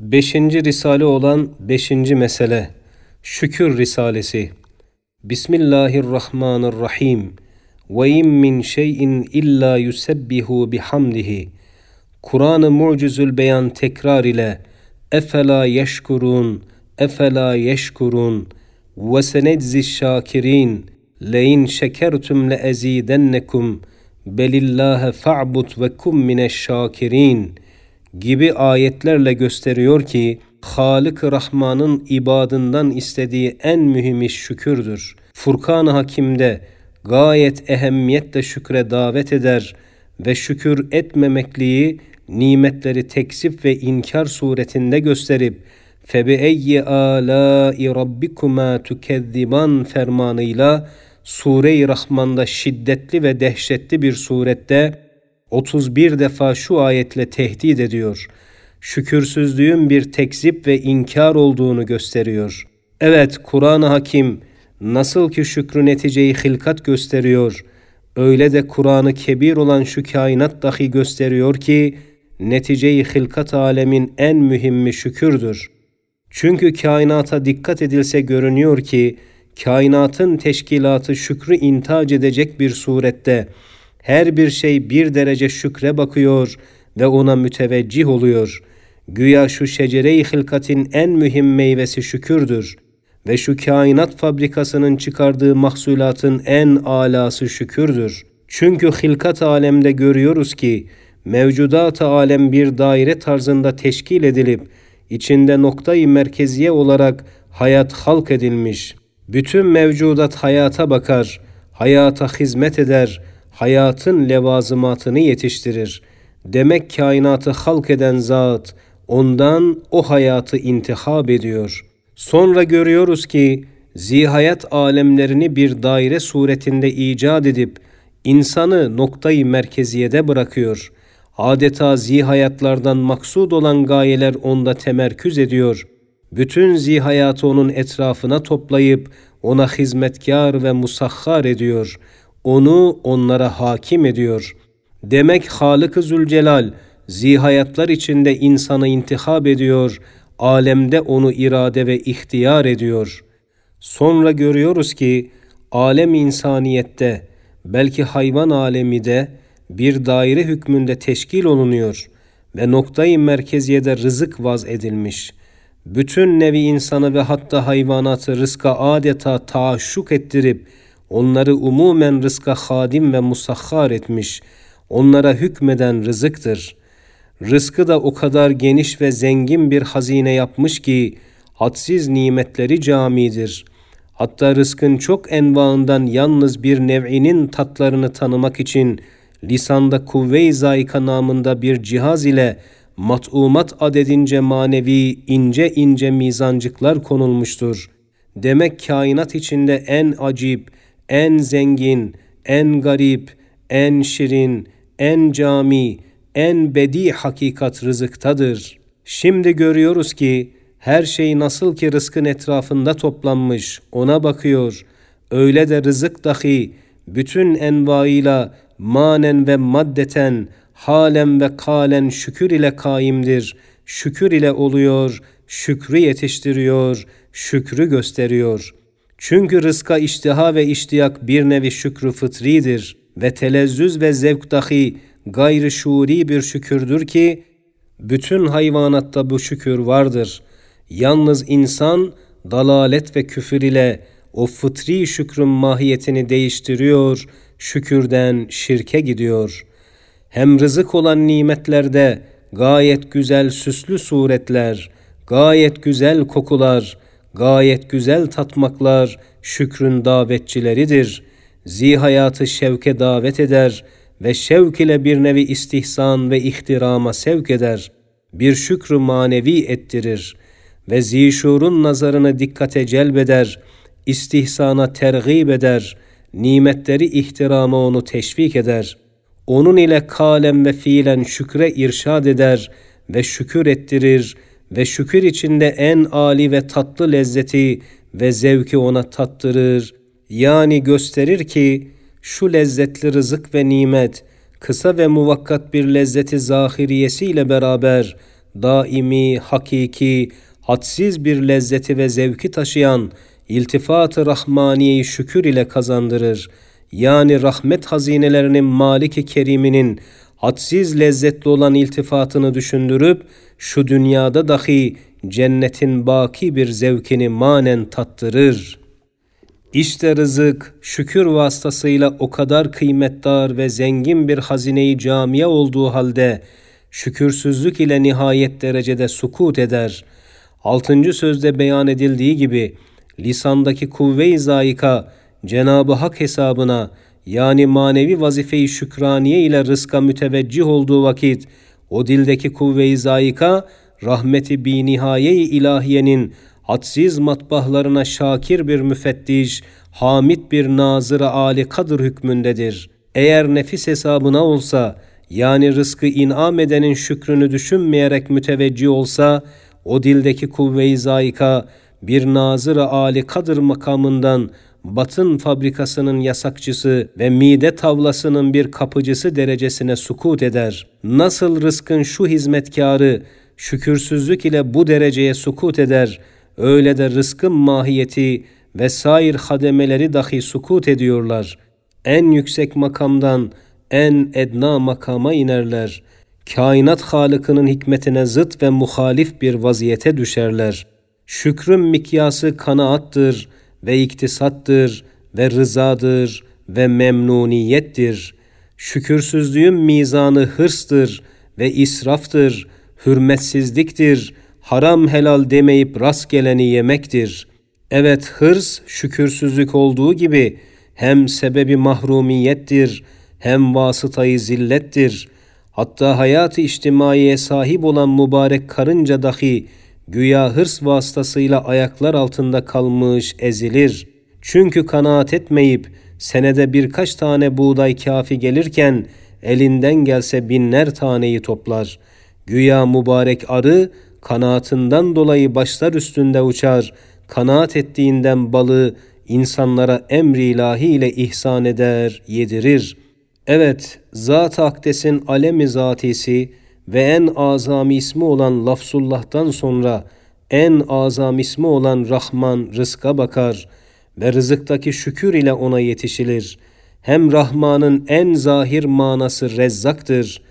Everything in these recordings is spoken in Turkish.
Beşinci risale olan beşinci mesele, Şükür Risalesi. Bismillahirrahmanirrahim. Ve in min şeyin illa yusebbihu bihamdihi. Kur'an-ı Mucizül Beyan tekrar ile Efela yeşkurun, efela yeşkurun ve seneczi şakirin lein şekertum le ezidennekum belillâhe fa'bud ve kum mineşşakirin.'' gibi ayetlerle gösteriyor ki Halık-ı Rahman'ın ibadından istediği en mühim iş şükürdür. Furkan-ı Hakim'de gayet ehemmiyetle şükre davet eder ve şükür etmemekliği nimetleri tekzip ve inkar suretinde gösterip فَبِأَيِّ آلَاءِ رَبِّكُمَا تُكَذِّبَانْ fermanıyla Sure-i Rahman'da şiddetli ve dehşetli bir surette 31 defa şu ayetle tehdit ediyor. Şükürsüzlüğün bir tekzip ve inkar olduğunu gösteriyor. Evet, Kur'an-ı Hakim nasıl ki şükrü neticeyi hilkat gösteriyor, öyle de Kur'an-ı Kebir olan şu kainat dahi gösteriyor ki, neticeyi hilkat alemin en mühimmi şükürdür. Çünkü kainata dikkat edilse görünüyor ki, kainatın teşkilatı şükrü intac edecek bir surette, her bir şey bir derece şükre bakıyor ve ona müteveccih oluyor. Güya şu şecere-i hilkatin en mühim meyvesi şükürdür ve şu kainat fabrikasının çıkardığı mahsulatın en alası şükürdür. Çünkü hilkat alemde görüyoruz ki mevcudat alem bir daire tarzında teşkil edilip içinde noktayı merkeziye olarak hayat halk edilmiş. Bütün mevcudat hayata bakar, hayata hizmet eder, hayatın levazımatını yetiştirir. Demek kainatı halk eden zat ondan o hayatı intihab ediyor. Sonra görüyoruz ki zihayat alemlerini bir daire suretinde icat edip insanı noktayı merkeziyede bırakıyor. Adeta zihayatlardan maksud olan gayeler onda temerküz ediyor. Bütün zihayatı onun etrafına toplayıp ona hizmetkar ve musahhar ediyor.'' Onu onlara hakim ediyor. Demek Halık-ı Zülcelal zihayatlar içinde insanı intihab ediyor, alemde onu irade ve ihtiyar ediyor. Sonra görüyoruz ki alem insaniyette belki hayvan alemi de bir daire hükmünde teşkil olunuyor ve noktayı merkeziyede rızık vaz edilmiş. Bütün nevi insanı ve hatta hayvanatı rızka adeta taaşşuk ettirip onları umumen rızka hadim ve musahhar etmiş, onlara hükmeden rızıktır. Rızkı da o kadar geniş ve zengin bir hazine yapmış ki, hadsiz nimetleri camidir. Hatta rızkın çok envaından yalnız bir nev'inin tatlarını tanımak için, lisanda kuvve-i zayika namında bir cihaz ile mat'umat adedince manevi ince ince mizancıklar konulmuştur. Demek kainat içinde en acip, en zengin, en garip, en şirin, en cami, en bedi hakikat rızıktadır. Şimdi görüyoruz ki her şey nasıl ki rızkın etrafında toplanmış ona bakıyor. Öyle de rızık dahi bütün envaıyla manen ve maddeten, halen ve kalen şükür ile kaimdir. Şükür ile oluyor, şükrü yetiştiriyor, şükrü gösteriyor.'' Çünkü rızka iştiha ve iştiyak bir nevi şükrü fıtridir ve telezzüz ve zevk dahi gayrı şuuri bir şükürdür ki bütün hayvanatta bu şükür vardır. Yalnız insan dalalet ve küfür ile o fıtri şükrün mahiyetini değiştiriyor, şükürden şirke gidiyor. Hem rızık olan nimetlerde gayet güzel süslü suretler, gayet güzel kokular, gayet güzel tatmaklar şükrün davetçileridir. Zihayatı şevke davet eder ve şevk ile bir nevi istihsan ve ihtirama sevk eder. Bir şükrü manevi ettirir ve zişurun nazarını dikkate celbeder, istihsana tergib eder, nimetleri ihtirama onu teşvik eder. Onun ile kalem ve fiilen şükre irşad eder ve şükür ettirir.'' Ve şükür içinde en âli ve tatlı lezzeti ve zevki ona tattırır. Yani gösterir ki şu lezzetli rızık ve nimet kısa ve muvakkat bir lezzeti zahiriyesiyle beraber daimi, hakiki, hadsiz bir lezzeti ve zevki taşıyan iltifat-ı rahmaniyeyi şükür ile kazandırır. Yani rahmet hazinelerinin Malik-i Kerim'inin hadsiz lezzetli olan iltifatını düşündürüp şu dünyada dahi cennetin baki bir zevkini manen tattırır. İşte rızık şükür vasıtasıyla o kadar kıymetdar ve zengin bir hazineyi camiye olduğu halde şükürsüzlük ile nihayet derecede sukut eder. Altıncı sözde beyan edildiği gibi lisandaki kuvve-i zayika Cenab-ı Hak hesabına yani manevi vazifeyi şükraniye ile rızka müteveccih olduğu vakit o dildeki kuvve-i zayika rahmeti bi nihaye-i ilahiyenin hadsiz matbahlarına şakir bir müfettiş, hamid bir nazıra âli kadır hükmündedir. Eğer nefis hesabına olsa, yani rızkı inam edenin şükrünü düşünmeyerek müteveccih olsa, o dildeki kuvve-i zayika bir nazıra âli kadır makamından batın fabrikasının yasakçısı ve mide tavlasının bir kapıcısı derecesine sukut eder. Nasıl rızkın şu hizmetkarı şükürsüzlük ile bu dereceye sukut eder, öyle de rızkın mahiyeti ve sair hademeleri dahi sukut ediyorlar. En yüksek makamdan en edna makama inerler. Kainat Halık'ının hikmetine zıt ve muhalif bir vaziyete düşerler. Şükrün mikyası kanaattır ve iktisattır ve rızadır ve memnuniyettir. Şükürsüzlüğün mizanı hırstır ve israftır, hürmetsizliktir, haram helal demeyip rastgeleni yemektir. Evet hırs şükürsüzlük olduğu gibi hem sebebi mahrumiyettir, hem vasıtayı zillettir. Hatta hayat-ı içtimaiye sahip olan mübarek karınca dahi güya hırs vasıtasıyla ayaklar altında kalmış, ezilir. Çünkü kanaat etmeyip senede birkaç tane buğday kafi gelirken elinden gelse binler taneyi toplar. Güya mübarek arı kanaatından dolayı başlar üstünde uçar, kanaat ettiğinden balığı insanlara emri ilahi ile ihsan eder, yedirir. Evet, Zat-ı Akdes'in alemi zatisi ve en azam ismi olan Lafzullah'tan sonra en azam ismi olan Rahman rızka bakar ve rızıktaki şükür ile ona yetişilir. Hem Rahman'ın en zahir manası rezzaktır,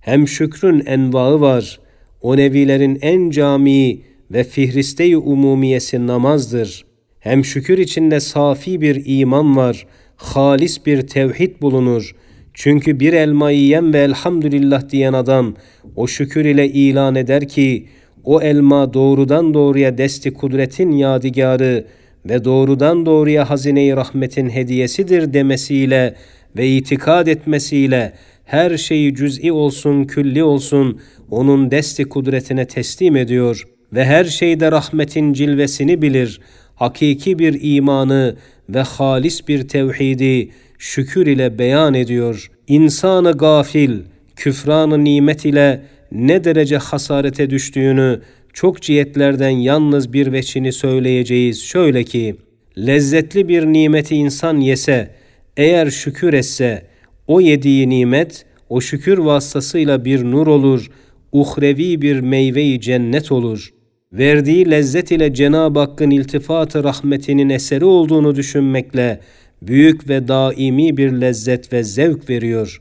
hem şükrün envaı var. O nevilerin en camii ve fihriste-i umumiyesi namazdır. Hem şükür içinde safi bir iman var, halis bir tevhid bulunur.'' Çünkü bir elmayı yiyen ve elhamdülillah diyen adam o şükür ile ilan eder ki o elma doğrudan doğruya desti kudretin yadigarı ve doğrudan doğruya hazine-i rahmetin hediyesidir demesiyle ve itikad etmesiyle her şeyi cüz'i olsun, külli olsun onun desti kudretine teslim ediyor ve her şeyde rahmetin cilvesini bilir. Hakiki bir imanı ve halis bir tevhidi şükür ile beyan ediyor. İnsanı gafil, küfranı nimet ile ne derece hasarete düştüğünü çok cihetlerden yalnız bir veçini söyleyeceğiz. Şöyle ki, lezzetli bir nimeti insan yese, eğer şükür etse, o yediği nimet, o şükür vasıtasıyla bir nur olur, uhrevi bir meyveyi cennet olur. Verdiği lezzet ile Cenab-ı Hakk'ın iltifatı rahmetinin eseri olduğunu düşünmekle, büyük ve daimi bir lezzet ve zevk veriyor.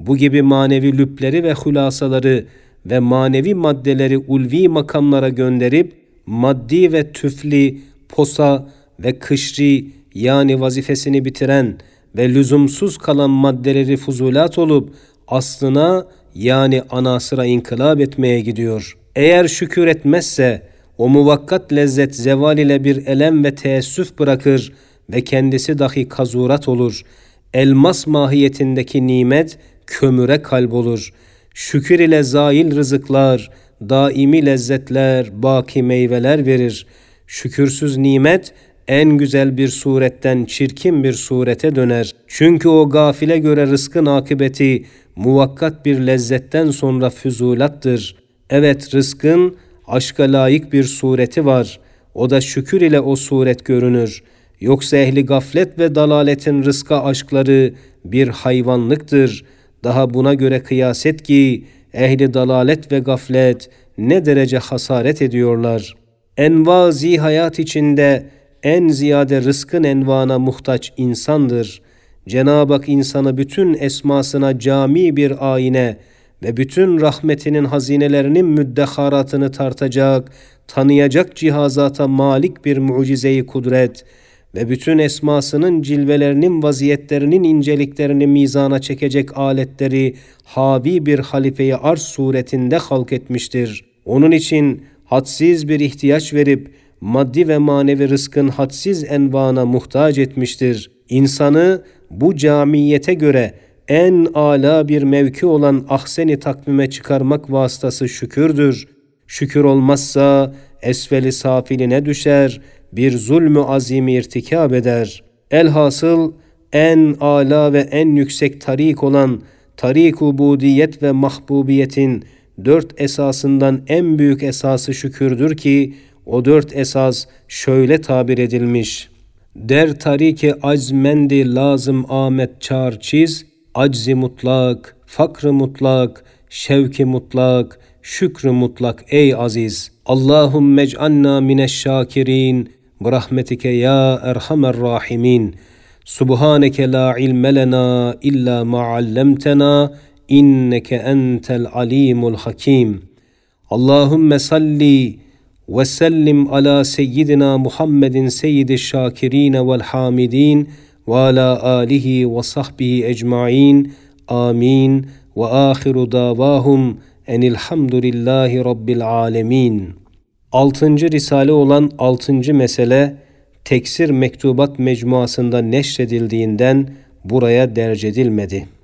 Bu gibi manevi lüpleri ve hulasaları ve manevi maddeleri ulvi makamlara gönderip maddi ve tüfli, posa ve kışri yani vazifesini bitiren ve lüzumsuz kalan maddeleri fuzulat olup aslına yani anasıra inkılap etmeye gidiyor. Eğer şükür etmezse o muvakkat lezzet zeval ile bir elem ve teessüf bırakır ve kendisi dahi kazurat olur. Elmas mahiyetindeki nimet kömüre kalbolur. Şükür ile zail rızıklar, daimi lezzetler, baki meyveler verir. Şükürsüz nimet en güzel bir suretten çirkin bir surete döner. Çünkü o gafile göre rızkın akıbeti muvakkat bir lezzetten sonra füzulattır. Evet rızkın aşka layık bir sureti var. O da şükür ile o suret görünür.'' Yoksa ehli gaflet ve dalaletin rızka aşkları bir hayvanlıktır. Daha buna göre kıyaset ki ehli dalalet ve gaflet ne derece hasaret ediyorlar. Envazi hayat içinde en ziyade rızkın envana muhtaç insandır. Cenab-ı Hak insanı bütün esmasına cami bir ayine ve bütün rahmetinin hazinelerinin müddeharatını tartacak, tanıyacak cihazata malik bir mucizeyi kudret ve bütün esmasının cilvelerinin vaziyetlerinin inceliklerini mizana çekecek aletleri havi bir halifeyi arz suretinde halk etmiştir. Onun için hadsiz bir ihtiyaç verip maddi ve manevi rızkın hadsiz envana muhtaç etmiştir. İnsanı bu camiyete göre en ala bir mevki olan ahseni takvime çıkarmak vasıtası şükürdür. Şükür olmazsa esfeli safiline düşer, bir zulmü azimi irtikab eder. Elhasıl en ala ve en yüksek tarik olan tarik ubudiyet ve mahbubiyetin dört esasından en büyük esası şükürdür ki o dört esas şöyle tabir edilmiş. Der tariki azmendi lazım Ahmet çar çiz, aczi mutlak, fakrı mutlak, şevki mutlak, şükrü mutlak ey aziz. Allahümme ec'anna mineşşakirin, برحمتك يا ارحم الراحمين سبحانك لا علم لنا الا ما علمتنا انك انت العليم الحكيم اللهم صل وسلم على سيدنا محمد سيد الشاكرين والحامدين وعلى اله وصحبه اجمعين امين واخر دعواهم en elhamdülillahi rabbil alemin. Altıncı risale olan altıncı mesele teksir mektubat mecmuasında neşredildiğinden buraya derc edilmedi.''